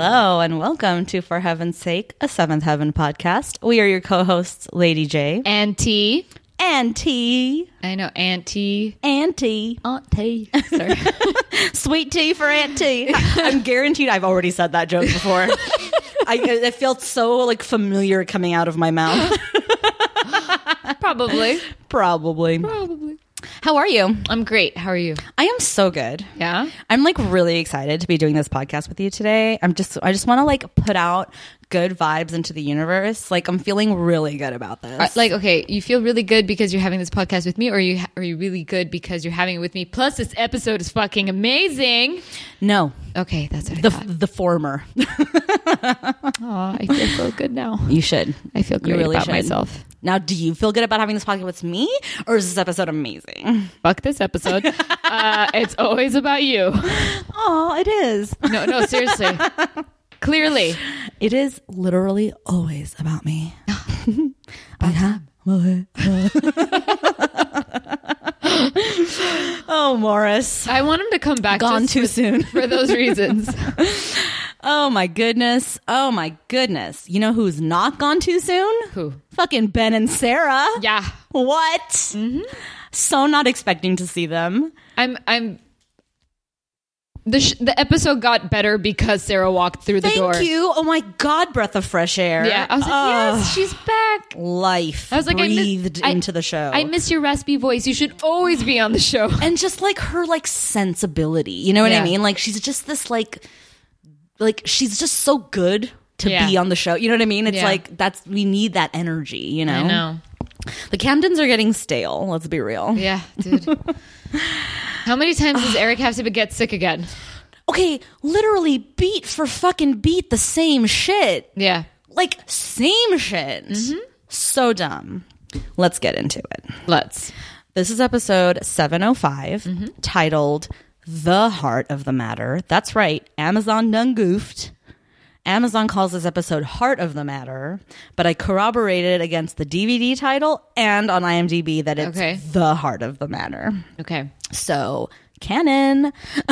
Hello and welcome to For Heaven's Sake, a Seventh Heaven podcast. We are your co-hosts, Lady J Auntie. and T. I know Auntie. Auntie. Auntie. Sorry. Sweet tea for Auntie. I'm guaranteed I've already said that joke before. I, it felt so like familiar coming out of my mouth. Probably. Probably. Probably. How are you? I'm great. How are you? I am so good. Yeah. I'm like really excited to be doing this podcast with you today. I'm just I just want to like put out good vibes into the universe. Like I'm feeling really good about this. Uh, Like, okay, you feel really good because you're having this podcast with me, or are you are you really good because you're having it with me? Plus, this episode is fucking amazing. no, Okay, that's what the I the former. Aw, I feel so good now. You should. I feel great really about should. myself. Now, do you feel good about having this podcast with me, or is this episode amazing? Fuck this episode. uh, it's always about you. Oh, it is. No, no, seriously. Clearly. It is literally always about me. I have- oh, Morris. I want him to come back Gone too for- soon. for those reasons. Oh my goodness. Oh my goodness. You know who's not gone too soon? Who? Fucking Ben and Sarah. Yeah. What? Mm-hmm. So not expecting to see them. I'm I'm the sh- the episode got better because Sarah walked through the Thank door. Thank you. Oh my god, breath of fresh air. Yeah, I was like, Oh, yes, she's back. life I was like, I miss- breathed I- into the show. I miss your raspy voice. You should always be on the show. and just like her like sensibility. You know what I mean? Like she's just this like like she's just so good to Yeah. be on the show. You know what I mean? It's Yeah. like that's we need that energy, you know? I know. The Camdens are getting stale, let's be real. Yeah, dude. How many times does Eric have to get sick again? Okay, literally beat for fucking beat the same shit. Yeah. Like same shit. Mm-hmm. So dumb. Let's get into it. Let's. This is episode 705 Mm-hmm. titled The Heart of the Matter. That's right, Amazon done goofed. Amazon calls this episode Heart of the Matter, but I corroborated against the DVD title and on IMDb that it's Okay. The Heart of the Matter. Okay. So, canon.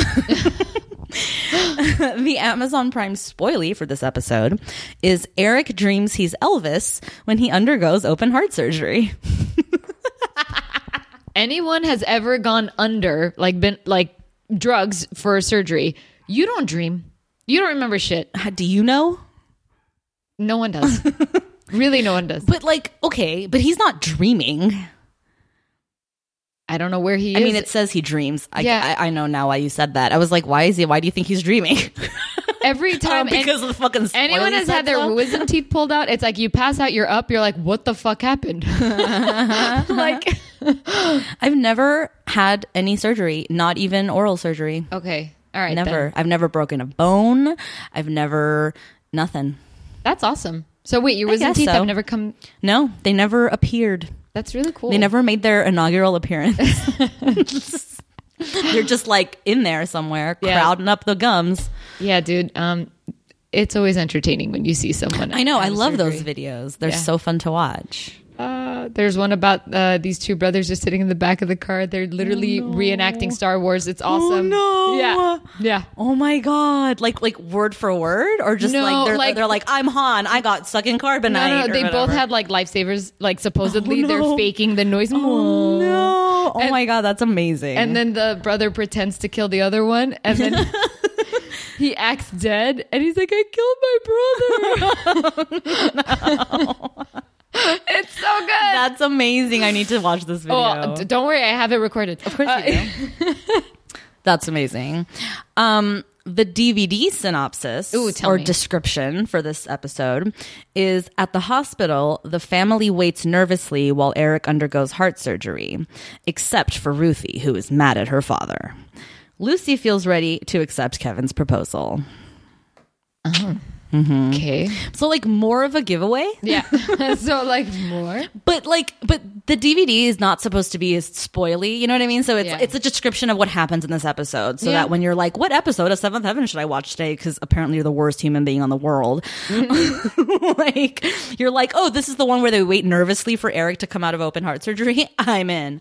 the Amazon Prime spoilie for this episode is Eric dreams he's Elvis when he undergoes open heart surgery. Anyone has ever gone under, like been like drugs for surgery? You don't dream. You don't remember shit. Do you know? No one does. really, no one does. But like, okay, but he's not dreaming. I don't know where he I is. mean, it says he dreams. I, Yeah. I, I know now why you said that. I was like, why is he? Why do you think he's dreaming? every oh, time Oh, because of the fucking anyone has had their wisdom teeth pulled out, it's like you pass out, you're up, you're like, what the fuck happened? like, I've never had any surgery, not even oral surgery. okay, all right, never. then. I've never broken a bone. I've never nothing. That's awesome. So wait, your wisdom teeth so. have never come. No, they never appeared. That's really cool. They never made their inaugural appearance. They're just like in there somewhere, Yeah. crowding up the gums. Yeah, dude. Um, it's always entertaining when you see someone. I know. I love surgery. those videos. They're Yeah. so fun to watch. Uh, there's one about uh, these two brothers just sitting in the back of the car. They're literally reenacting Star Wars. It's awesome. Oh, no. Yeah, yeah. Oh my god! Like like word for word, or just No, like they're like- they're like I'm Han. I got stuck in carbonite. No, no, no, they both had like lifesavers. Like supposedly Oh, no. they're faking the noise. Oh no! Oh And- my god, that's amazing. And then the brother pretends to kill the other one, and then he acts dead, and he's like, "I killed my brother." it's so good. that's amazing. I need to watch this video. oh, don't worry, I have it recorded. Of course you do. That's amazing. Um, the DVD synopsis Ooh, or me. description for this episode is at the hospital, the family waits nervously while Eric undergoes heart surgery, except for Ruthie, who is mad at her father. Lucy feels ready to accept Kevin's proposal. Uh-huh. Mm-hmm. Okay. So, like, more of a giveaway? Yeah. so like more. But like, but the DVD is not supposed to be as spoily. You know what I mean? So it's Yeah. it's a description of what happens in this episode, so Yeah. that when you're like, "What episode of Seventh Heaven should I watch today?" Because apparently you're the worst human being on the world. Mm-hmm. like you're like, "Oh, this is the one where they wait nervously for Eric to come out of open heart surgery." I'm in.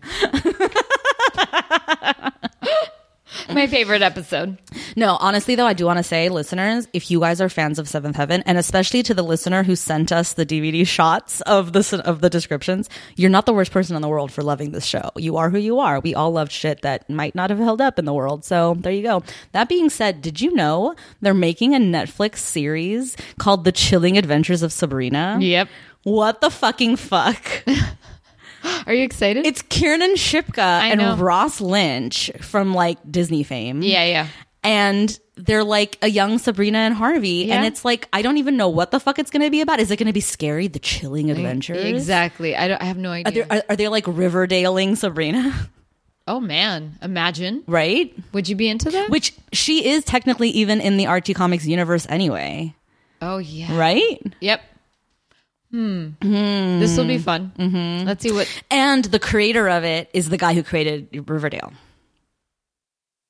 My favorite episode. No, honestly though, I do want to say, listeners, if you guys are fans of Seventh Heaven, and especially to the listener who sent us the DVD shots of the of the descriptions, you're not the worst person in the world for loving this show. You are who you are. We all loved shit that might not have held up in the world. So there you go. That being said, did you know they're making a Netflix series called The Chilling Adventures of Sabrina? Yep. What the fucking fuck? Are you excited? It's Kiernan Shipka and know. Ross Lynch from like Disney fame. yeah, yeah. and they're like a young Sabrina and Harvey, and it's like I don't even know what the fuck it's going to be about. Is it going to be scary, the chilling adventures? Exactly. I don't. I have no Are idea. are, are they like Riverdaleing Sabrina, oh man, imagine. right? Would you be into that? Which she is technically even in the Archie Comics universe anyway, oh yeah. right? Yep. Hmm. This will be fun. Mm-hmm. Let's see what. And the creator of it is the guy who created Riverdale,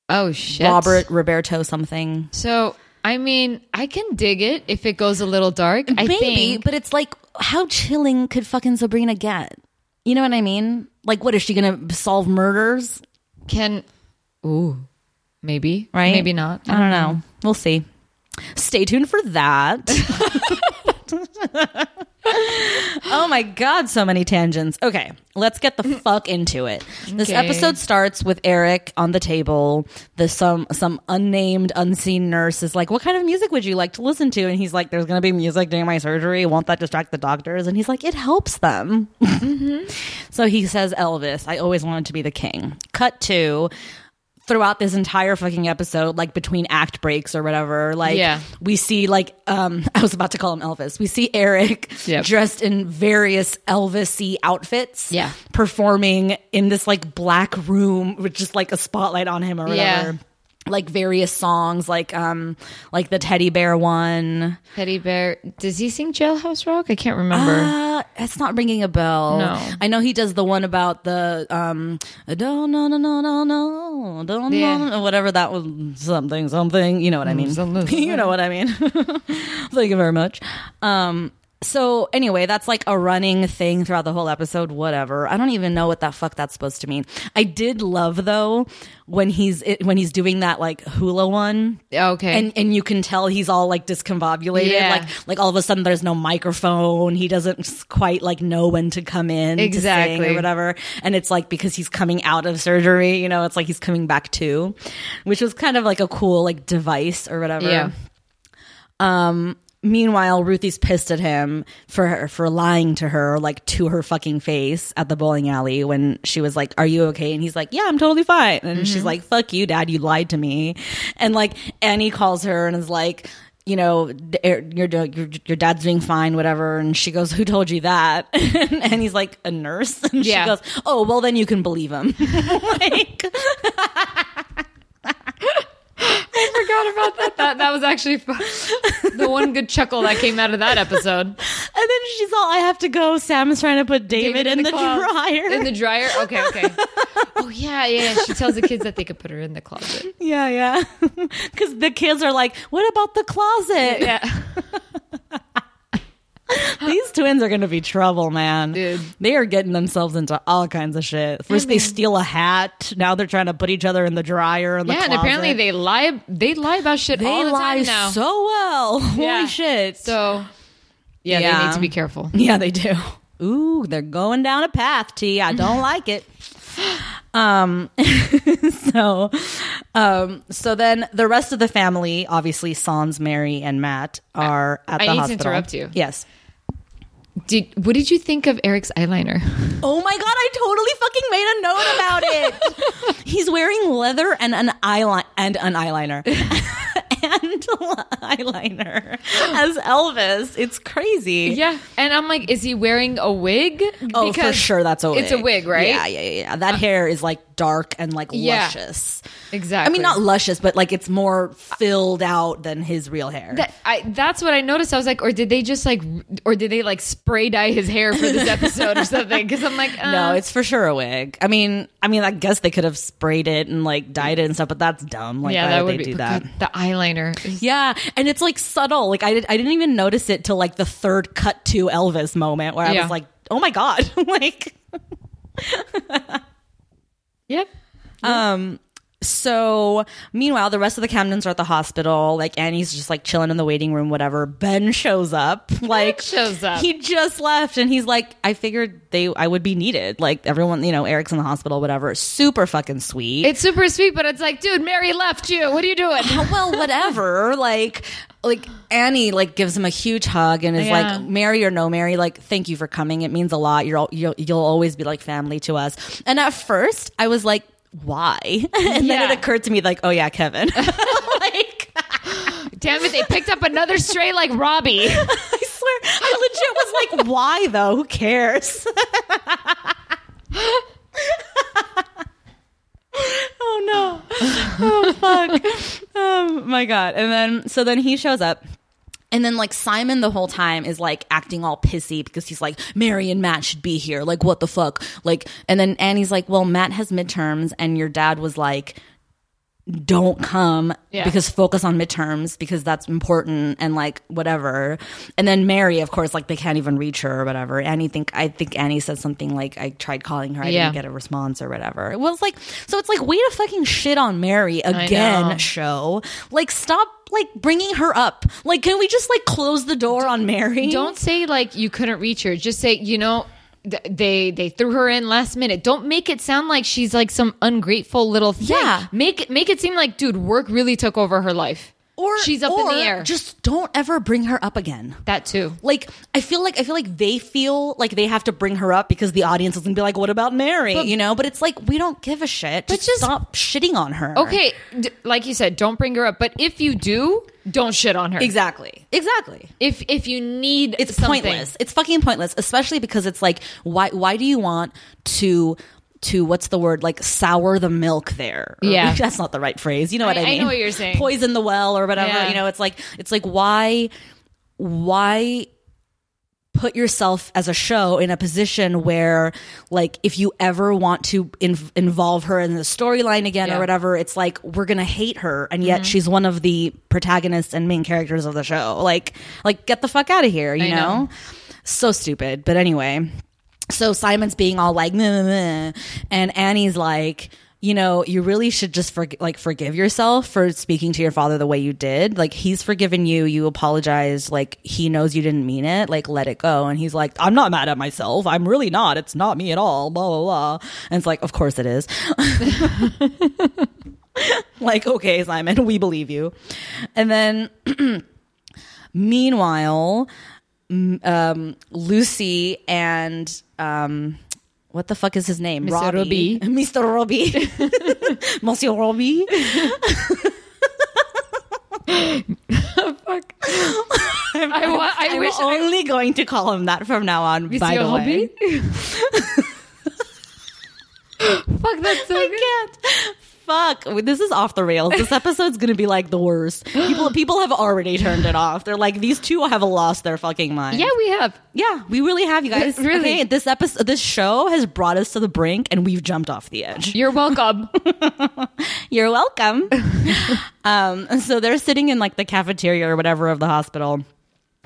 Oh shit. Robert Roberto something. So I mean, I can dig it if it goes a little dark. I Maybe, think. but it's like, how chilling could fucking Sabrina get? You know what I mean? Like, what is she going to solve murders? Can. Ooh. Maybe. right? Maybe not. I don't know. We'll see. Stay tuned for that. oh my god, so many tangents. Okay, let's get the mm. fuck into it. This Okay. episode starts with Eric on the table. The some some unnamed unseen nurse is like, "What kind of music would you like to listen to?" And he's like, "There's going to be music during my surgery. Won't that distract the doctors?" And he's like, "It helps them." Mm-hmm. So he says, "Elvis, I always wanted to be the king." Cut to throughout this entire fucking episode, like between act breaks or whatever, like Yeah. we see like um I was about to call him Elvis. We see Eric Yep. dressed in various Elvis-y outfits. Yeah. Performing in this like black room with just like a spotlight on him or whatever. Yeah. Like various songs, like um, like the teddy bear one. Teddy Bear. Does he sing Jailhouse Rock? I can't remember. Uh, it's not ringing a bell. No. I know he does the one about the um, don't no no no no no don't Yeah. no, no whatever that was something something. You know what I mean? you know what I mean? Thank you very much. Um. So anyway, that's like a running thing throughout the whole episode. Whatever. I don't even know what that fuck that's supposed to mean. I did love though when he's when he's doing that like hula one okay. and and you can tell he's all like discombobulated Yeah. like like all of a sudden there's no microphone he doesn't quite like know when to come in to sing Exactly. or whatever and it's like because he's coming out of surgery you know it's like he's coming back too which was kind of like a cool like device or whatever yeah. um meanwhile ruthie's pissed at him for her for lying to her like to her fucking face at the bowling alley when she was like are you okay and he's like yeah i'm totally fine and she's like fuck you dad you lied to me and like annie calls her and is like you know, er, your, your your dad's doing fine, whatever. And she goes, "Who told you that?" and he's like, "A nurse." And Yeah. she goes, "Oh, well, then you can believe him." like, I forgot about that. That that was actually fun. the one good chuckle that came out of that episode. And then she's all, I have to go. Sam is trying to put David, in, the, closet. dryer. In the dryer. Okay, okay. Oh yeah, yeah. She tells the kids that they could put her in the closet. yeah, yeah. Because the kids are like, what about the closet? Yeah, These twins are going to be trouble, man. Dude. They are getting themselves into all kinds of shit. First, they steal a hat. Now they're trying to put each other in the dryer. In the yeah. And apparently they lie. They lie about shit they all the lie time now. so well. Yeah. Holy shit. So yeah, Yeah. they need to be careful. Yeah, they do. Ooh, they're going down a path, T. I don't like it. Um so um so then the rest of the family, obviously Sans, Mary, and Matt, are at I the need to hospital. interrupt you. Yes. Did what did you think of Eric's eyeliner? Oh my god, I totally fucking made a note about it. He's wearing leather and an eyeliner and an eyeliner. And eyeliner as Elvis. It's crazy. Yeah, and I'm like, is he wearing a wig? Oh, for sure, that's a wig. It's a wig, right? Yeah, yeah. yeah. That hair is like dark and like Yeah. luscious. exactly. I mean, not luscious, but like it's more filled out than his real hair. That, I, that's what I noticed. I was like, or did they just like, or did they like spray dye his hair for this episode or something? Because I'm like, uh, no, it's for sure a wig. I mean, I mean, I guess they could have sprayed it and like dyed it and stuff, but that's dumb. Like, yeah, why that would be do that? The eyeliner. is- Yeah, and it's like subtle. Like I, did, I didn't even notice it till like the third cut to Elvis moment where I Yeah. was like, oh my god, like. Yep. Um. So meanwhile, the rest of the Camdens are at the hospital. Like Annie's just like chilling in the waiting room, whatever. Ben shows up. Like shows up. He just left and he's like, I figured they I would be needed. Like everyone, you know, Eric's in the hospital, whatever. Super fucking sweet. It's super sweet, but it's like, dude, Mary left you. What are you doing? well, whatever. like like Annie like gives him a huge hug and is Yeah. like Mary or no Mary like thank you for coming it means a lot you're all, you'll, you'll always be like family to us and at first I was like why? And then it occurred to me like oh yeah Kevin. Like Damn it, they picked up another stray like Robbie. I swear I legit was like why though? Who cares? Oh no. Oh fuck. Oh my god. And then so then he shows up and then like Simon the whole time is like acting all pissy because he's like Mary and Matt should be here like what the fuck like and then Annie's like well Matt has midterms and your dad was like don't come Yeah. because focus on midterms because that's important and like whatever. And then Mary, of course, like they can't even reach her or whatever. Annie think I think Annie said something like I tried calling her, I Yeah. didn't get a response or whatever. It was like so it's like way to fucking shit on Mary again. Show like stop like bringing her up. Like can we just like close the door on Mary? Don't say like you couldn't reach her. Just say, you know, th- they they threw her in last minute. Don't make it sound like she's like some ungrateful little thing. Yeah. Make make it seem like, dude, work really took over her life. Or she's up in the air. Just don't ever bring her up again. that too. like I feel like I feel like they feel like they have to bring her up because the audience is gonna be like, "What about Mary?" you know. But it's like we don't give a shit. But just- stop shitting on her. Okay, d- like you said, don't bring her up. But if you do, don't shit on her. exactly, exactly. If if you need, It's something, pointless. It's fucking pointless, especially because it's like, why? Why do you want to? To what's the word like sour the milk there? Or- Yeah. that's not the right phrase. You know what I, I- I mean? know what you're saying. Poison the well or whatever. Yeah. You know, it's like it's like why why put yourself as a show in a position where like if you ever want to in- involve her in the storyline again Yeah. Mm-hmm. or whatever it's like we're gonna hate her and yet she's one of the protagonists and main characters of the show like like get the fuck out of here you know? know. so stupid but anyway so simon's being all like meh, meh, and annie's like you know you really should just like forgive yourself for speaking to your father the way you did. Like he's forgiven you. You apologized like he knows you didn't mean it. Like let it go. And he's like i'm not mad at myself. I'm really not. It's not me at all. Blah blah blah. And it's like of course it is. Like okay simon we believe you. And then meanwhile um, lucy and um, what the fuck is his name Mr. Robbie. mr robbie monsieur robbie Fuck. I, wa- I i'm wish I, only going to call him that from now on by the way Fuck, that's so I good. can't. Fuck. This is off the rails. This episode's gonna be like the worst. People people have already turned it off. They're like, these two have lost their fucking mind. Yeah, we have. Yeah, we really have, you guys. Really? Okay, this episode this show has brought us to the brink and we've jumped off the edge. You're welcome. You're welcome. um, so they're sitting in like the cafeteria or whatever of the hospital.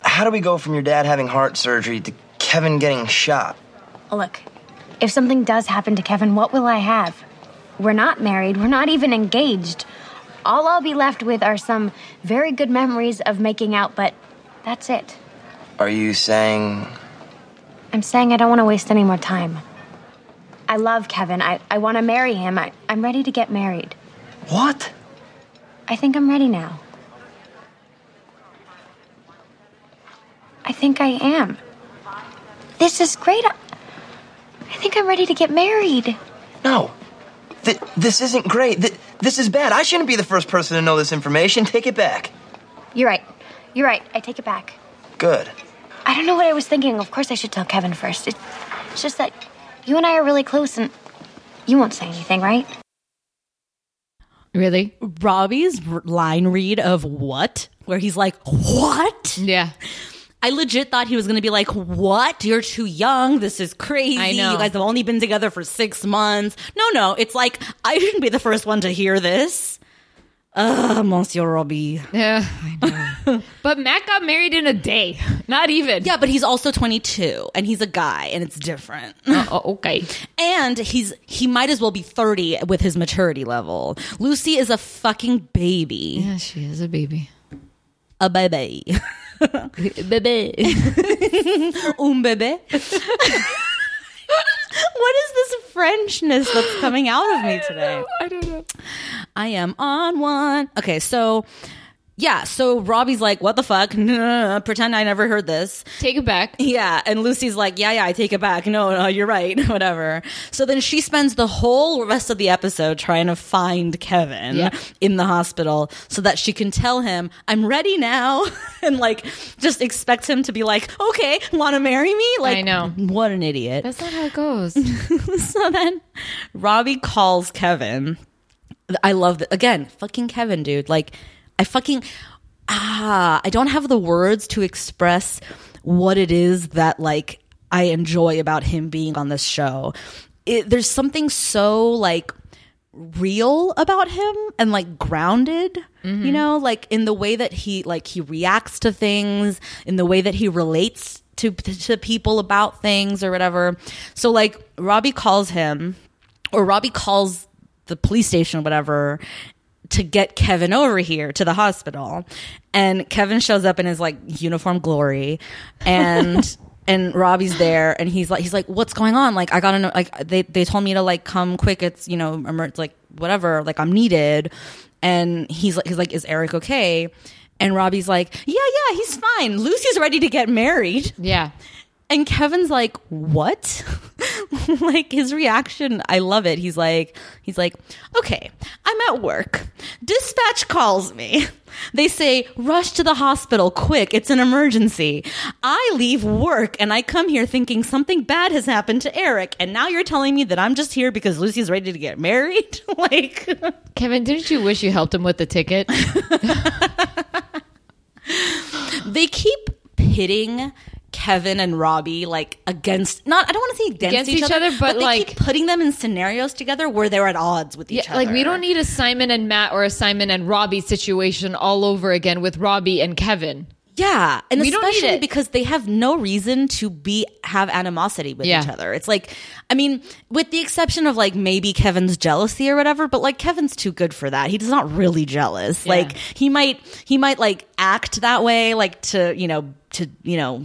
How do we go from your dad having heart surgery to Kevin getting shot? Look, if something does happen to Kevin, what will I have? We're not married, we're not even engaged. All I'll be left with are some very good memories of making out, but that's it. Are you saying I'm saying I don't want to waste any more time. I love Kevin. I, I want to marry him. I, I'm ready to get married. what? I think I'm ready now. I think I am. This is great. I, I think I'm ready to get married. No. Th- this isn't great. Th- this is bad. I shouldn't be the first person to know this information. Take it back. You're right. You're right. I take it back. Good. I don't know what I was thinking. Of course, I should tell Kevin first. It's just that you and I are really close, and you won't say anything, right? really? Robbie's r- line read of what? Where he's like, What? Yeah. I legit thought he was going to be like, "What? You're too young. This is crazy. I know. You guys have only been together for 6 months." No, no, it's like I shouldn't be the first one to hear this. Ugh, Monsieur Robbie. Yeah, I know. but Matt got married in a day. Not even. Yeah, but he's also 22 and he's a guy and it's different. Oh, okay. And he's he might as well be 30 with his maturity level. Lucy is a fucking baby. Yeah, she is a baby. A baby. Baby. Un bébé. what is this Frenchness that's coming out of me today? I don't know. I am on one. Okay, so yeah, so Robbie's like, "What the fuck? Pretend I never heard this." Take it back. Yeah, and Lucy's like, "Yeah, yeah, I take it back. No, no, you're right. Whatever." So then she spends the whole rest of the episode trying to find Kevin Yeah. in the hospital so that she can tell him, "I'm ready now," and like just expect him to be like, "Okay, want to marry me?" Like, I know. what an idiot. That's not how it goes. so then Robbie calls Kevin. I love that again, fucking Kevin, dude. Like I fucking ah, I don't have the words to express what it is that like I enjoy about him being on this show. It, there's something so like real about him and like grounded you know like in the way that he like he reacts to things in the way that he relates to to people about things or whatever so like robbie calls him or robbie calls the police station or whatever to get Kevin over here to the hospital. And Kevin shows up in his like uniform glory and and Robbie's there and he's like he's like what's going on? Like I got to know like they they told me to like come quick. It's you know emer- like whatever, like I'm needed. And he's like he's like is Eric okay? And Robbie's like, "Yeah, yeah, he's fine. Lucy's ready to get married." yeah. And Kevin's like, "What?" like his reaction, I love it. He's like, he's like, "Okay, I'm at work. Dispatch calls me. They say, "Rush to the hospital quick. It's an emergency." I leave work and I come here thinking something bad has happened to Eric, and now you're telling me that I'm just here because Lucy's ready to get married? like Kevin, didn't you wish you helped him with the ticket? they keep pitting Kevin and Robbie like against not I don't want to say against, Against each, each other, but, they like- keep putting them in scenarios together where they're at odds with each Yeah, other. like we don't need a Simon and Matt or a Simon and Robbie situation all over again with Robbie and Kevin. Yeah, and We don't need especially it. because they have no reason to be have animosity with Yeah. each other. It's like, I mean, with the exception of like maybe Kevin's jealousy or whatever, but like Kevin's too good for that. He's not really jealous. Yeah. Like he might he might like act that way, like to you know to you know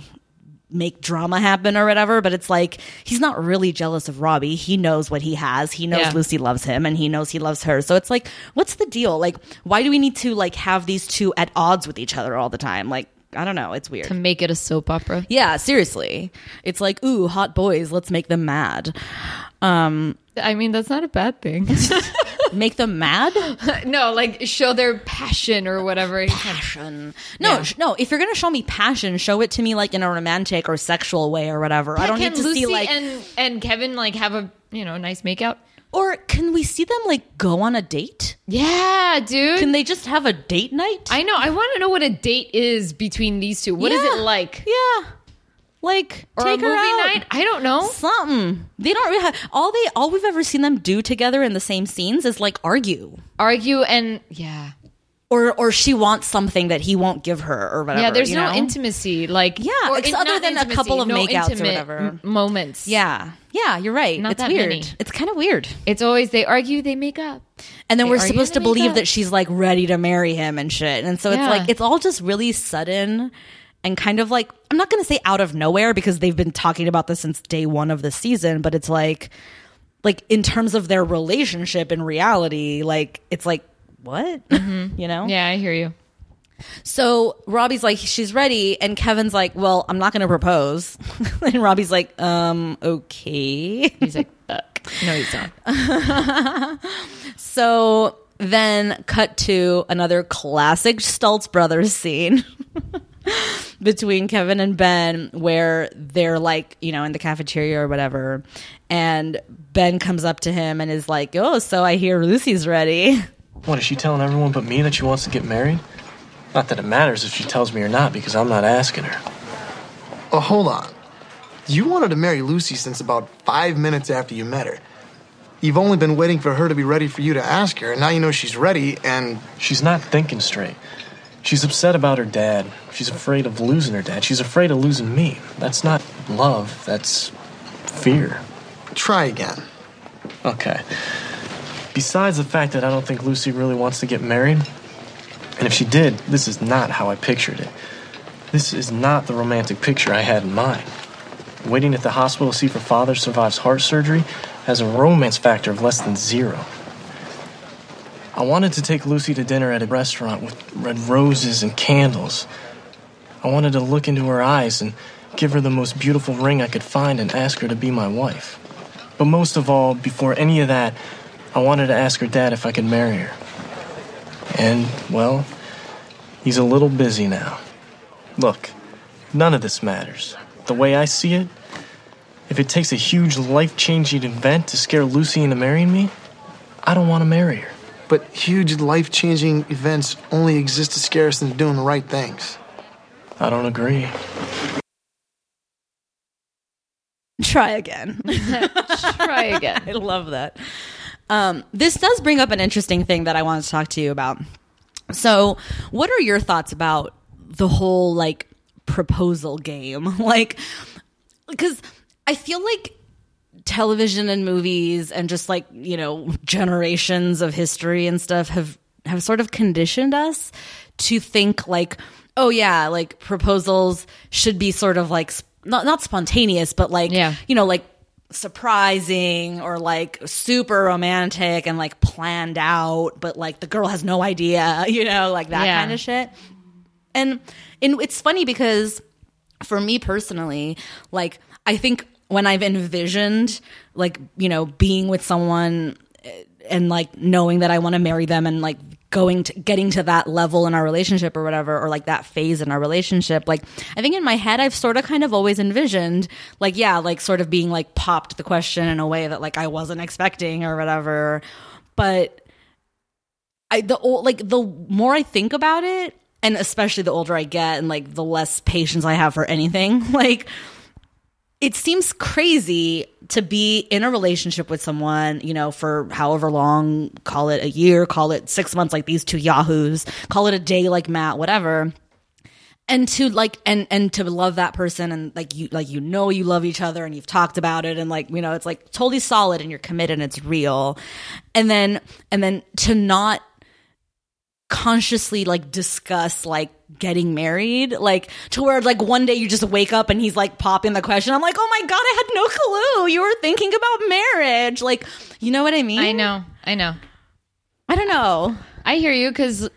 make drama happen or whatever but it's like he's not really jealous of Robbie he knows what he has he knows Yeah. Lucy loves him and he knows he loves her so it's like what's the deal like why do we need to like have these two at odds with each other all the time like I don't know it's weird To make it a soap opera. yeah, seriously. It's like, ooh, hot boys, let's make them mad. Um, I mean, that's not a bad thing. make them mad? no, like show their passion or whatever. Passion. No, Yeah. sh- no, if you're to show me passion, show it to me like in a romantic or sexual way or whatever. I don't need to Lucy see like and and Kevin like have a you know nice makeout. or can we see them like go on a date? Yeah, dude. Can they just have a date night? I know. I want to know what a date is between these two. What is Yeah. it like? Yeah. Like Or take a movie her out. night? I don't know. Something. They don't really have all they all we've ever seen them do together in the same scenes is like argue. Argue and yeah, Or or she wants something that he won't give her or whatever. yeah. There's no know? intimacy. Like Yeah, it's in- other than a couple of no makeouts or whatever. m- moments. Yeah. Yeah, you're right. Not it's weird. many. It's kind of weird. It's always they argue, they make up. And then They we're supposed to and they make believe up. that she's like ready to marry him and shit. And so it's like it's all just really sudden and kind of like I'm not going to say out of nowhere because they've been talking about this since day 1 of the season, but it's like like in terms of their relationship in reality, like it's like what? you know? Yeah, I hear you. So Robbie's like, she's ready, and Kevin's like, well, I'm not going to propose. and Robbie's like, um, okay. He's like, Fuck. no, he's not. So then cut to another classic Stults brothers scene between Kevin and Ben where they're like, you know, in the cafeteria or whatever. And Ben comes up to him and is like, Oh, so I hear Lucy's ready. What, is she telling everyone but me that she wants to get married? Not that it matters if she tells me or not, because I'm not asking her. Oh, hold on. You wanted to marry Lucy since about five minutes after you met her. You've only been waiting for her to be ready for you to ask her, and now you know she's ready, and She's not thinking straight. She's upset about her dad. She's afraid of losing her dad. She's afraid of losing me. That's not love, that's fear. try again. Okay. Besides the fact that I don't think Lucy really wants to get married, and if she did, this is not how I pictured it. This is not the romantic picture I had in mind. Waiting at the hospital to see if her father survives heart surgery has a romance factor of less than zero. I wanted to take Lucy to dinner at a restaurant with red roses and candles. I wanted to look into her eyes and give her the most beautiful ring I could find and ask her to be my wife. But most of all, before any of that, I wanted to ask her dad if I could marry her. And, well, he's a little busy now. Look, none of this matters. The way I see it, if it takes a huge life changing event to scare Lucy into marrying me, I don't want to marry her. But huge life changing events only exist to scare us into doing the right things. I don't agree. Try again. Try again. I love that. Um, this does bring up an interesting thing that I wanted to talk to you about. So, what are your thoughts about the whole like proposal game? like, because I feel like television and movies and just like you know generations of history and stuff have have sort of conditioned us to think like oh yeah like proposals should be sort of like not not spontaneous but like Yeah. you know like surprising or like super romantic and like planned out but like the girl has no idea you know like that Yeah. kind of shit and and it's funny because for me personally like i think when i've envisioned like you know being with someone eh, and like knowing that i want to marry them and like going to getting to that level in our relationship or whatever or like that phase in our relationship like i think in my head i've sort of kind of always envisioned like yeah like sort of being like popped the question in a way that like i wasn't expecting or whatever. But I the old like the more I think about it, and especially the older I get, and like the less patience I have for anything, like it seems crazy to be in a relationship with someone, you know, for however long, call it a year, call it six months, like these two yahoos, call it a day, like Matt, whatever. And to like and and to love that person and like you like you know you love each other and you've talked about it and like you know it's like totally solid and you're committed and it's real. And then and then to not consciously like discuss like getting married like to where like one day you just wake up and he's like popping the question i'm like oh my god i had no clue you were thinking about marriage like you know what i mean I know. I know. i don't know I hear you because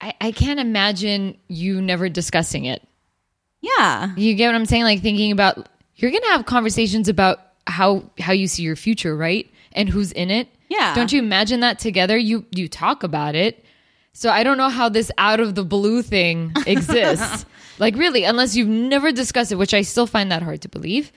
I, I can't imagine you never discussing it. yeah You get what I'm saying? Like thinking about you're gonna have conversations about how how you see your future, right? And who's in it. Yeah. Don't you imagine that together? You you talk about it. So I don't know how this out of the blue thing exists. like really, unless you've never discussed it, which I still find that hard to believe.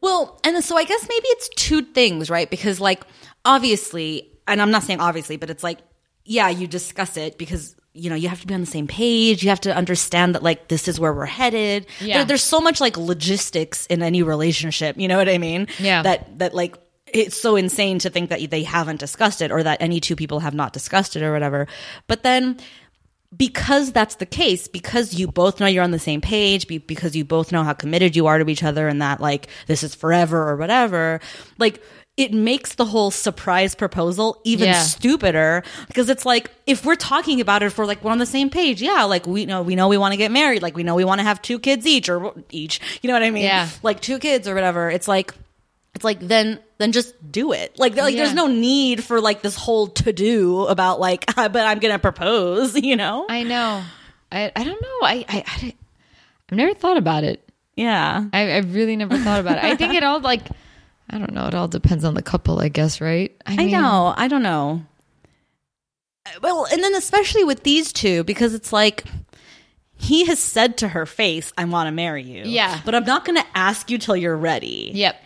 Well, and so I guess maybe it's two things, right? Because like obviously, and I'm not saying obviously, but it's like yeah, you discuss it because you know you have to be on the same page. You have to understand that like this is where we're headed. Yeah. There- there's so much like logistics in any relationship. You know what I mean? Yeah. That that like it's so insane to think that they haven't discussed it or that any two people have not discussed it or whatever. But then because that's the case, because you both know you're on the same page, because you both know how committed you are to each other and that like this is forever or whatever, like it makes the whole surprise proposal even Yeah. stupider because it's like if we're talking about it for like we're on the same page, yeah, like we know we know we want to get married, like we know we want to have two kids each or each, you know what I mean? Yeah. Like two kids or whatever. It's like it's like then then just do it like like there's no need for like this whole to do about like but i'm gonna propose you know I know. I I don't know. I I, I have never thought about it. yeah I, I really never thought about it. I think it all like I don't know. It all depends on the couple, I guess, right? i mean, know i don't know uh, well and then especially with these two because it's like he has said to her face i want to marry you Yeah. but i'm not gonna ask you till you're ready Yep.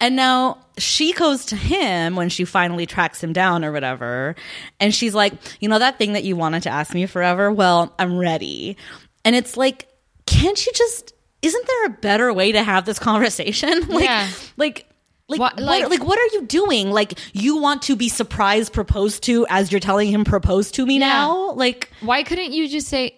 And now she goes to him when she finally tracks him down or whatever. And she's like, you know, that thing that you wanted to ask me forever? Well, I'm ready. And it's like, can't you just, isn't there a better way to have this conversation? like, Yeah. like, Like, what, like- like, what are you doing? Like, you want to be surprised proposed to as you're telling him propose to me Yeah. now? Like, Why couldn't you just say,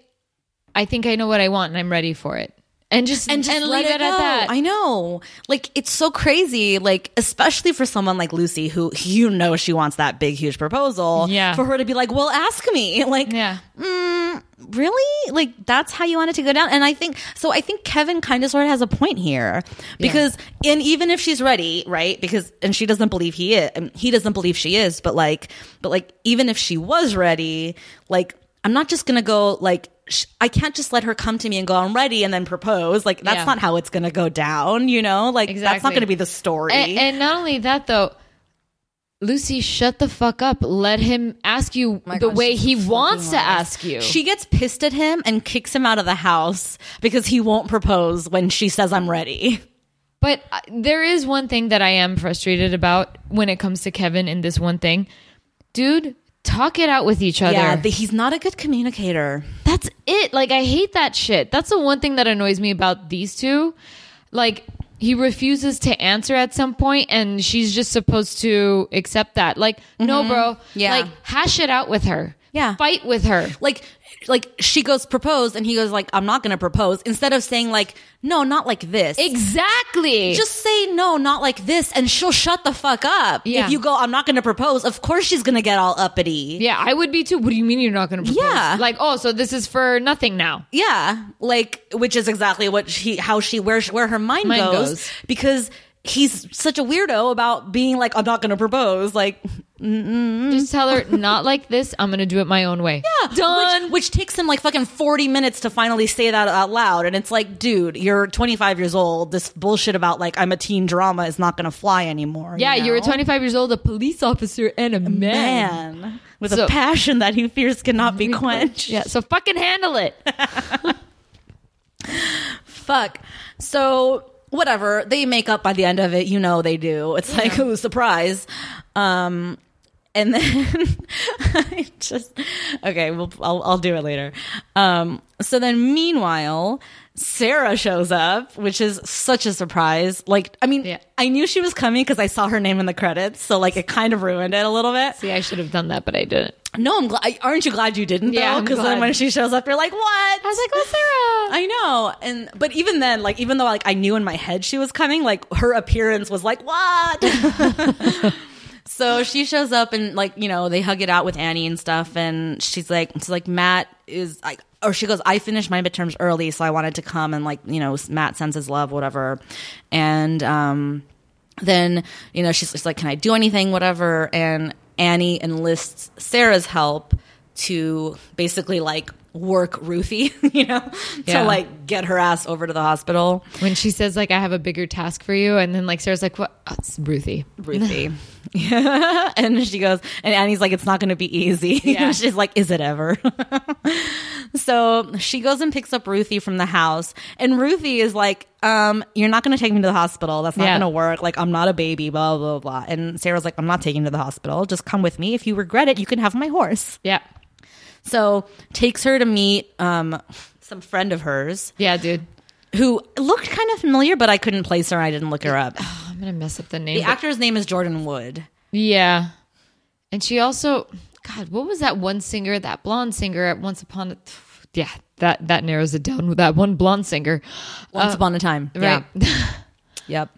"I think I know what I want and I'm ready for it," and just and just let leave it, go. at that? I know. Like, it's so crazy. Like, especially for someone like Lucy, who you know she wants that big, huge proposal. Yeah. For her to be like, well, ask me. Like, yeah. mm, really? Like, that's how you want it to go down? And I think, so I think Kevin kind of sort of has a point here. Because, and even if she's ready, right? Because, and she doesn't believe he is, and he doesn't believe she is, but like, but like, even if she was ready, like, I'm not just gonna go, like, I can't just let her come to me and go, I'm ready, and then propose. Like, that's Yeah. not how it's gonna go down, you know? Like, that's not gonna be the story. And, and not only that, though, Lucy, shut the fuck up. Let him ask you Oh the gosh, way he wants to ask you. She gets pissed at him and kicks him out of the house because he won't propose when she says I'm ready. But uh, there is one thing that I am frustrated about when it comes to Kevin in this one thing. Dude, talk it out with each other. Yeah, the, he's not a good communicator. That's it. Like I hate that shit. That's the one thing that annoys me about these two. Like he refuses to answer at some point and she's just supposed to accept that. Like, no, bro. Mm-hmm. Yeah. Like hash it out with her. Yeah. Fight with her. Like, like she goes propose and he goes like I'm not gonna propose. Instead of saying like no, not like this. Exactly. just say no, not like this, and she'll shut the fuck up. Yeah. If you go, I'm not gonna propose. Of course she's gonna get all uppity. yeah, I would be too. What do you mean you're not going to propose? Yeah. Like, oh, so this is for nothing now. Yeah, like which is exactly what she how she where where her mind, Mind goes, goes. because he's such a weirdo about being like I'm not going to propose like Just tell her, not like this. I'm going to do it my own way. Yeah. Done. which, which takes him like fucking 40 minutes to finally say that out loud and it's like dude you're 25 years old this bullshit about like I'm a teen drama is not going to fly anymore yeah, you know? 25 years old, a police officer, and a man. man with So- a passion that he fears cannot be quenched Yeah, so fucking handle it. fuck. So whatever they make up by the end of it, you know they do. It's like ooh surprise. Um, and then I just okay. Well, I'll I'll do it later. Um, so then meanwhile. Sarah shows up, which is such a surprise. Like, I mean, Yeah. I knew she was coming because I saw her name in the credits, so like it kind of ruined it a little bit. See, I should have done that, but I didn't. No, I'm glad. Aren't you glad you didn't? Yeah, Because then when she shows up, you're like, what? I was like, oh, Sarah. I know. And but even then, like, even though like I knew in my head she was coming, like her appearance was like, what? so she shows up and like you know they hug it out with Annie and stuff, and she's like, she's like Matt is like. Or she goes, I finished my midterms early, so I wanted to come and like, you know, Matt sends his love, whatever. And um then you know she's just like can i do anything whatever and annie enlists sarah's help to basically like work ruthie you know Yeah. to like get her ass over to the hospital When she says, like, I have a bigger task for you, and then, like, Sarah's like, what? Oh, it's Ruthie. ruthie yeah. and she goes and annie's like it's not going to be easy Yeah. she's like is it ever so she goes and picks up ruthie from the house and ruthie is like um you're not going to take me to the hospital that's not Yeah. going to work like i'm not a baby blah blah blah and sarah's like i'm not taking you to the hospital just come with me if you regret it you can have my horse Yeah. So takes her to meet um some friend of hers Yeah, dude. who looked kind of familiar but i couldn't place her i didn't look her up Oh, I'm going to mess up the name. the but- actor's name is jordan wood yeah. And she also, God, what was that one singer, that blonde singer at Once Upon a, yeah, that, that narrows it down with that one blonde singer. once upon a time Right. yeah yep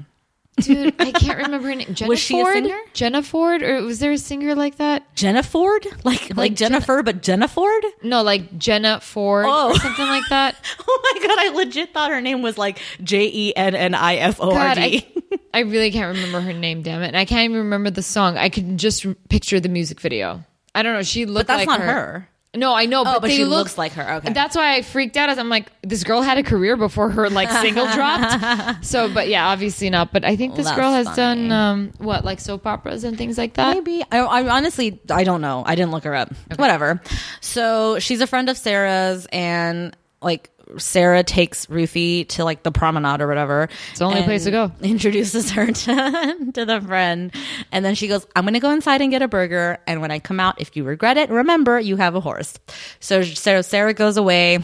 Dude, I can't remember her name. Jenna Was she a Ford? singer? Jenna Ford? Or was there a singer like that? Jenna Ford? Like like, Jenna- Jennifer, but Jenna Ford? No, like Jenna Ford Oh. or something like that. Oh my god, I legit thought her name was like J E N N I F O R D. I, really can't remember her name, damn it. And I can't even remember the song. I can just picture the music video. I don't know. She looked But that's like not her. No, I know, but, but she look- looks like her. Okay. That's why I freaked out as I'm like, this girl had a career before her like single dropped. So, but yeah, obviously not. But I think this That's girl has funny. done um what, like soap operas and things like that. Maybe I, I honestly I don't know. I didn't look her up. Whatever. So she's a friend of Sarah's, and like Sarah takes Ruthie to like the promenade or whatever. It's the only place to go. Introduces her to, to the friend, and then she goes, "I'm gonna go inside and get a burger, and when I come out, if you regret it, remember you have a horse." So Sarah Sarah goes away.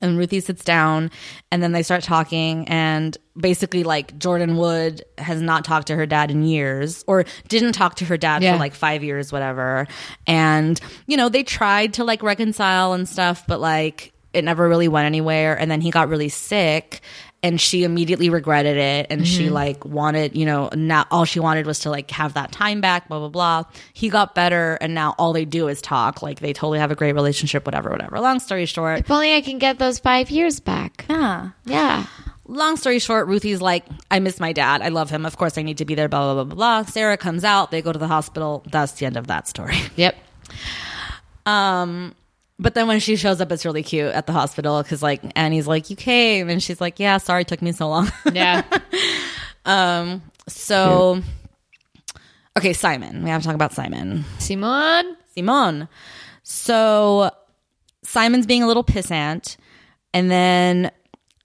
and Ruthie sits down and then they start talking and basically like Jordan Wood has not talked to her dad in years or didn't talk to her dad Yeah. for like 5 years whatever and you know they tried to like reconcile and stuff but like it never really went anywhere and then he got really sick and she immediately regretted it and she like wanted you know now all she wanted was to like have that time back blah blah blah he got better and now all they do is talk like they totally have a great relationship whatever whatever long story short If only I can get those five years back. yeah Yeah. long story short, Ruthie's like, I miss my dad. I love him. Of course, I need to be there, blah, blah, blah, blah, blah. Sarah comes out. They go to the hospital. That's the end of that story. Yep. Um, but then when she shows up, it's really cute at the hospital because, like, Annie's like, You came. And she's like, Yeah, sorry, it took me so long. Yeah. Um. So, okay, Simon. We have to talk about Simon. Simon. Simon. So Simon's being a little pissant, and then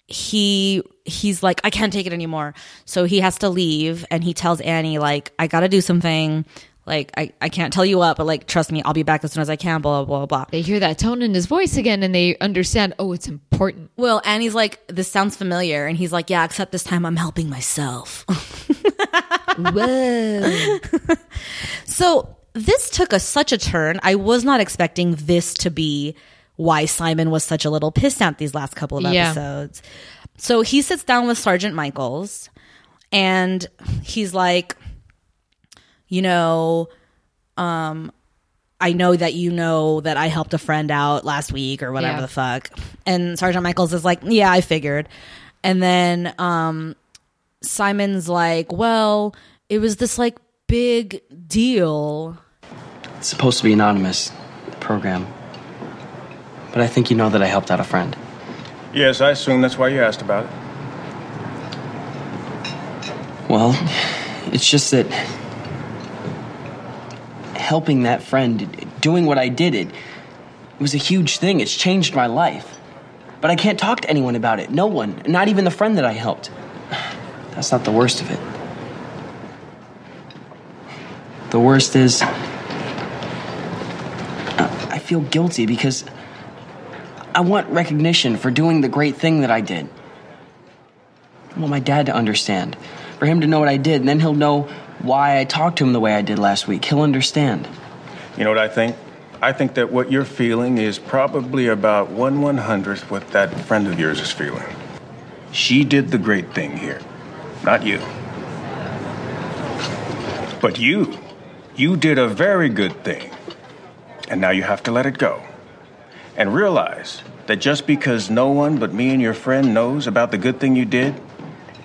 he he's like, I can't take it anymore. So he has to leave, and he tells Annie like, I got to do something. Like I, I can't tell you what, but like trust me, I'll be back as soon as I can. Blah blah blah. They hear that tone in his voice again and they understand, oh, it's important. Well, Annie's like, this sounds familiar, and he's like, yeah, except this time I'm helping myself. Whoa. So this took a such a turn. I was not expecting this to be why Simon was such a little pissant these last couple of Yeah. episodes. So he sits down with Sergeant Michaels and he's like, you know, um, I know that you know that I helped a friend out last week or whatever Yeah. the fuck. And Sergeant Michaels is like, yeah, I figured. And then um, Simon's like, well, it was this like big deal. It's supposed to be anonymous, the program. But I think you know that I helped out a friend. Yes, I assume that's why you asked about it. Well, it's just that helping that friend, doing what I did, it, it was a huge thing. It's changed my life. But I can't talk to anyone about it. No one, not even the friend that I helped. That's not the worst of it. The worst is I feel guilty because I want recognition for doing the great thing that I did. I want my dad to understand. For him to know what I did, and then he'll know why I talked to him the way I did last week. He'll understand. You know what I think? I think that what you're feeling is probably about one one hundredth what that friend of yours is feeling. She did the great thing here, not you. But you, you did a very good thing. And now you have to let it go. And realize that just because no one but me and your friend knows about the good thing you did,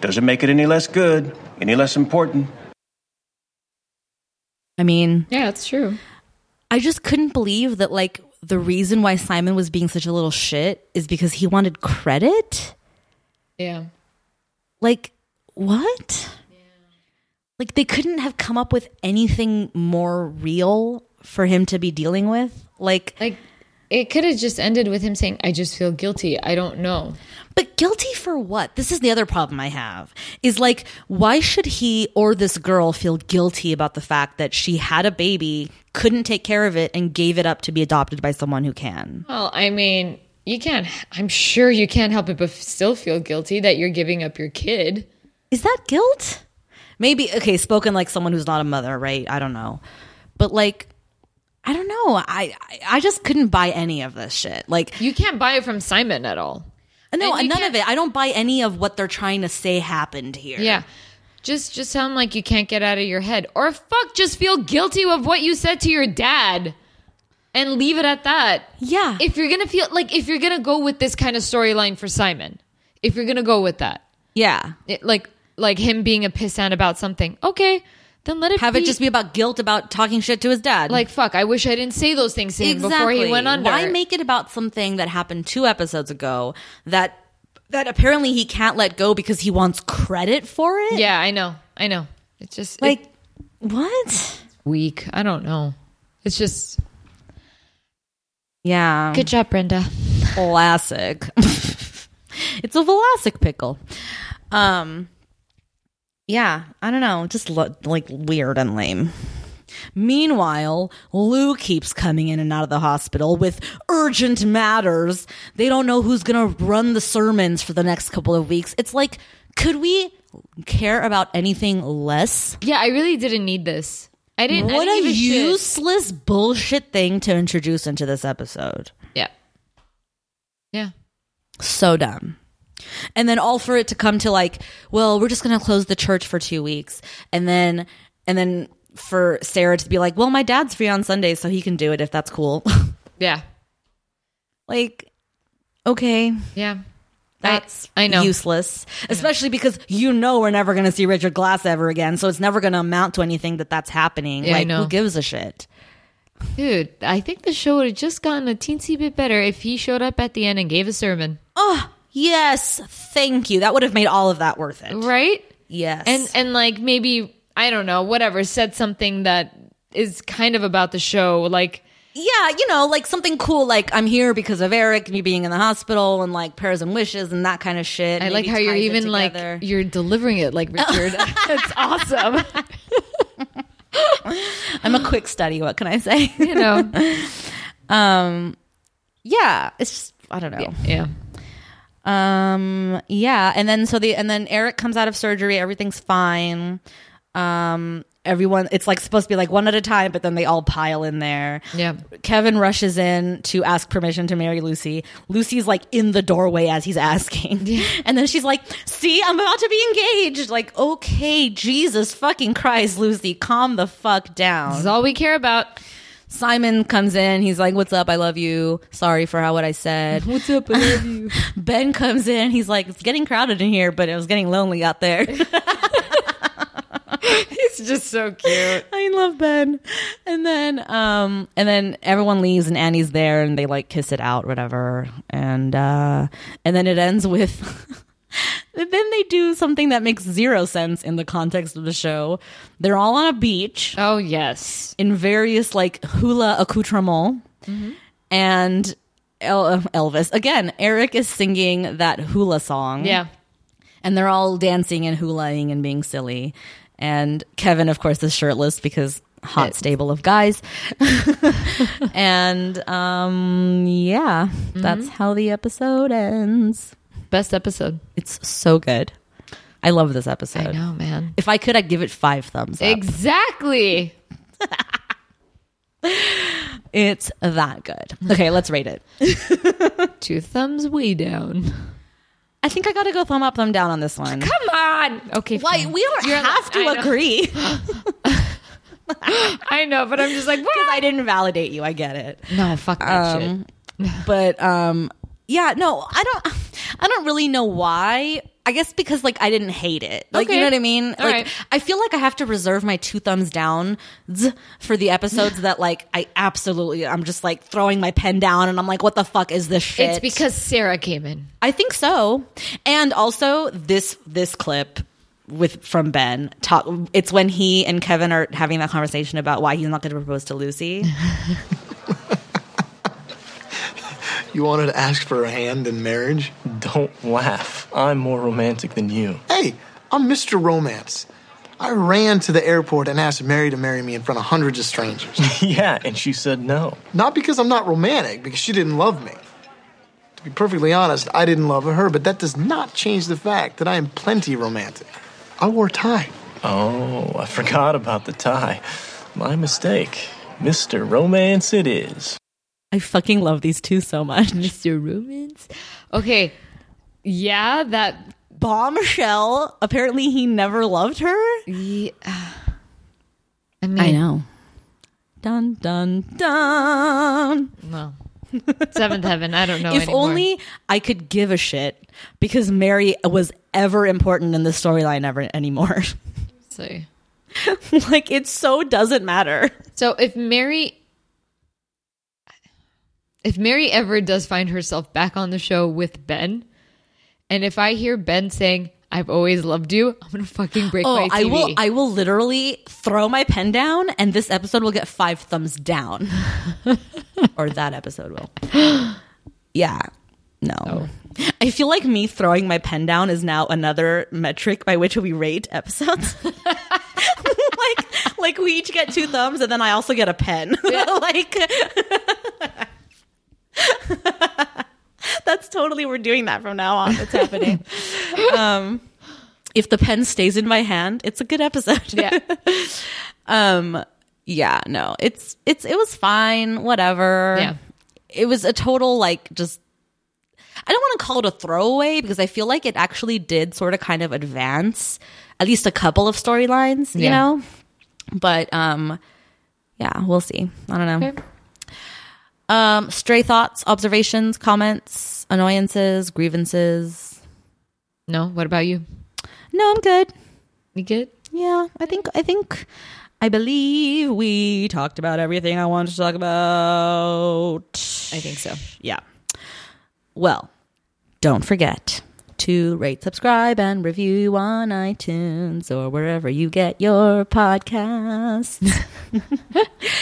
doesn't make it any less good, any less important. I mean, Yeah, that's true. I just couldn't believe that like the reason why Simon was being such a little shit is because he wanted credit. Yeah. Like what? Like they couldn't have come up with anything more real for him to be dealing with. Like Like, it could have just ended with him saying, I just feel guilty. I don't know. But guilty for what? This is the other problem I have. Is like, why should he or this girl feel guilty about the fact that she had a baby, couldn't take care of it, and gave it up to be adopted by someone who can? Well, I mean, you can't, I'm sure you can't help it but still feel guilty that you're giving up your kid. Is that guilt? Maybe, okay, spoken like someone who's not a mother, right? I don't know. But like, I don't know. I, I, I just couldn't buy any of this shit. Like, You can't buy it from Simon at all. No, And none of it. I don't buy any of what they're trying to say happened here. Yeah. Just just sound like you can't get out of your head. Or fuck, just feel guilty of what you said to your dad. And leave it at that. Yeah. If you're gonna feel like if you're gonna go with this kind of storyline for Simon, if you're gonna go with that. yeah. It, like like him being a pissant about something, okay, then let it Have be. it just be about guilt about talking shit to his dad. like fuck, I wish I didn't say those things to him before he went under. Why make it about something that happened two episodes ago that that apparently he can't let go because he wants credit for it? Yeah, I know. I know. It's just Like it's what? weak. I don't know. It's just Yeah. good job, Brenda. Classic. it's a Velasic pickle. Um yeah, I don't know, just lo- like weird and lame. Meanwhile, Lou keeps coming in and out of the hospital with urgent matters. They don't know who's going to run the sermons for the next couple of weeks. It's like, could we care about anything less? Yeah, I really didn't need this. I didn't. I What didn't a give shit. useless bullshit thing to introduce into this episode. Yeah. Yeah. So dumb. And then all for it to come to like, well, we're just going to close the church for 2 weeks. And then and then for Sarah to be like, "Well, my dad's free on Sundays, so he can do it if that's cool." Yeah. like okay, Yeah. that's I, I know. useless, especially because you know we're never going to see Richard Glass ever again, so it's never going to amount to anything that that's happening. Yeah, like who gives a shit? Dude, I think the show would have just gotten a teensy bit better if he showed up at the end and gave a sermon. Oh, yes, thank you. That would have made all of that worth it. Right? Yes. And and like maybe I don't know, whatever, said something that is kind of about the show. Like yeah, you know, like something cool like I'm here because of Eric, me being in the hospital and like prayers and wishes and that kind of shit. I like how you're even like you're delivering it like Richard. That's awesome. I'm a quick study, what can I say? You know. um yeah, it's just I don't know. Yeah. Um yeah, and then so the and then Eric comes out of surgery, everything's fine. Um everyone it's like supposed to be like one at a time, but then they all pile in there. Yeah. Kevin rushes in to ask permission to marry Lucy. Lucy's like in the doorway as he's asking. And then she's like, "See, I'm about to be engaged." Like, "Okay, Jesus fucking Christ, Lucy, calm the fuck down." This is all we care about. Simon comes in. He's like, "What's up? I love you. Sorry for how what I said." What's up? I love you. Ben comes in. He's like, "It's getting crowded in here, but it was getting lonely out there." He's just so cute. I love Ben. And then um and then everyone leaves and Annie's there and they like kiss it out whatever. And uh and then it ends with then they do something that makes zero sense in the context of the show. They're all on a beach Oh yes. in various like hula accoutrements. Mm-hmm. And El- uh, Elvis again, Eric is singing that hula song Yeah. and they're all dancing and hulaing and being silly. And Kevin, of course, is shirtless because hot stable of guys. and um, yeah, that's mm-hmm. how the episode ends. Best episode. It's so good. I love this episode. I know, man. If I could, I'd give it five thumbs up. Exactly. It's that good. Okay, let's rate it. Two thumbs way down. I think I got to go thumb up, thumb down on this one. Come on. Okay. Why fine. we don't You're have to I know. agree I know, but I'm just like, because what? I didn't validate you. I get it. No, fuck that Um, shit. but um yeah no i don't i don't really know why. I guess because like i didn't hate it. Like you know what i mean? All like right. i feel like i have to reserve my two thumbs down for the episodes that like i absolutely i'm just like throwing my pen down and i'm like what the fuck is this shit? It's because Sarah came in. i think so. And also this this clip with from Ben talk it's when he and Kevin are having that conversation about why he's not going to propose to Lucy You wanted to ask for a hand in marriage? Don't laugh. I'm more romantic than you. Hey, I'm Mr. Romance. I ran to the airport and asked Mary to marry me in front of hundreds of strangers. yeah, and she said no. not because I'm not romantic, because she didn't love me. To be perfectly honest, I didn't love her, but that does not change the fact that I am plenty romantic. I wore a tie. Oh, I forgot about the tie. My mistake. Mr. Romance it is. I fucking love these two so much Mr. Romance. Okay. Yeah, that bombshell. Apparently, he never loved her. yeah. Uh, I mean I know. Dun dun dun. Well. Seventh heaven. I don't know. if anymore. only I could give a shit because Mary was ever important in the storyline ever anymore. See. like it so doesn't matter. So if Mary if Mary ever does find herself back on the show with Ben, and if I hear Ben saying, I've always loved you, I'm gonna fucking break oh, my Oh, TV. I will. I will literally throw my pen down, and this episode will get five thumbs down, or that episode will. Yeah, no. Oh. I feel like me throwing my pen down is now another metric by which we rate episodes. like, like we each get get two thumbs and then I also get a pen. like That's totally we're doing that from now on. It's happening. um if the pen stays in my hand, it's a good episode. Yeah. um yeah, no. It's it's it was fine, whatever. Yeah. It was a total like just I don't want to call it a throwaway because I feel like it actually did sort of kind of advance at least a couple of storylines, you Yeah. know? But um yeah, we'll see. I don't know. Okay. Um stray thoughts, observations, comments, annoyances, grievances. No. What about you? No, I'm good. You good? Yeah, I think I think I believe we talked about everything I wanted to talk about. I think so. Yeah. Well, don't forget to rate, subscribe, and review on iTunes or wherever you get your podcasts.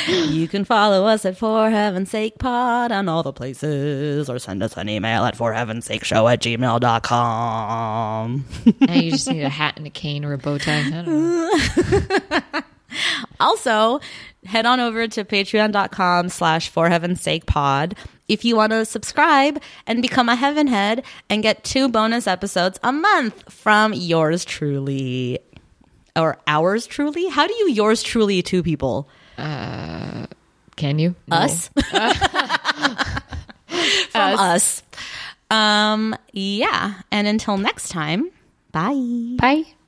you can follow us at For Heaven's Sake Pod on all the places or send us an email at For Heaven's Sake Show at gmail.com. Now you just need a hat and a cane or a bow tie. I don't know. Also, head on over to patreon.com slash for heaven's sake pod if you want to subscribe and become a heaven head and get two bonus episodes a month from yours truly. Or ours truly? How do you yours truly two people? Can you? No. Us? from us. Um, yeah. And until next time, bye. Bye.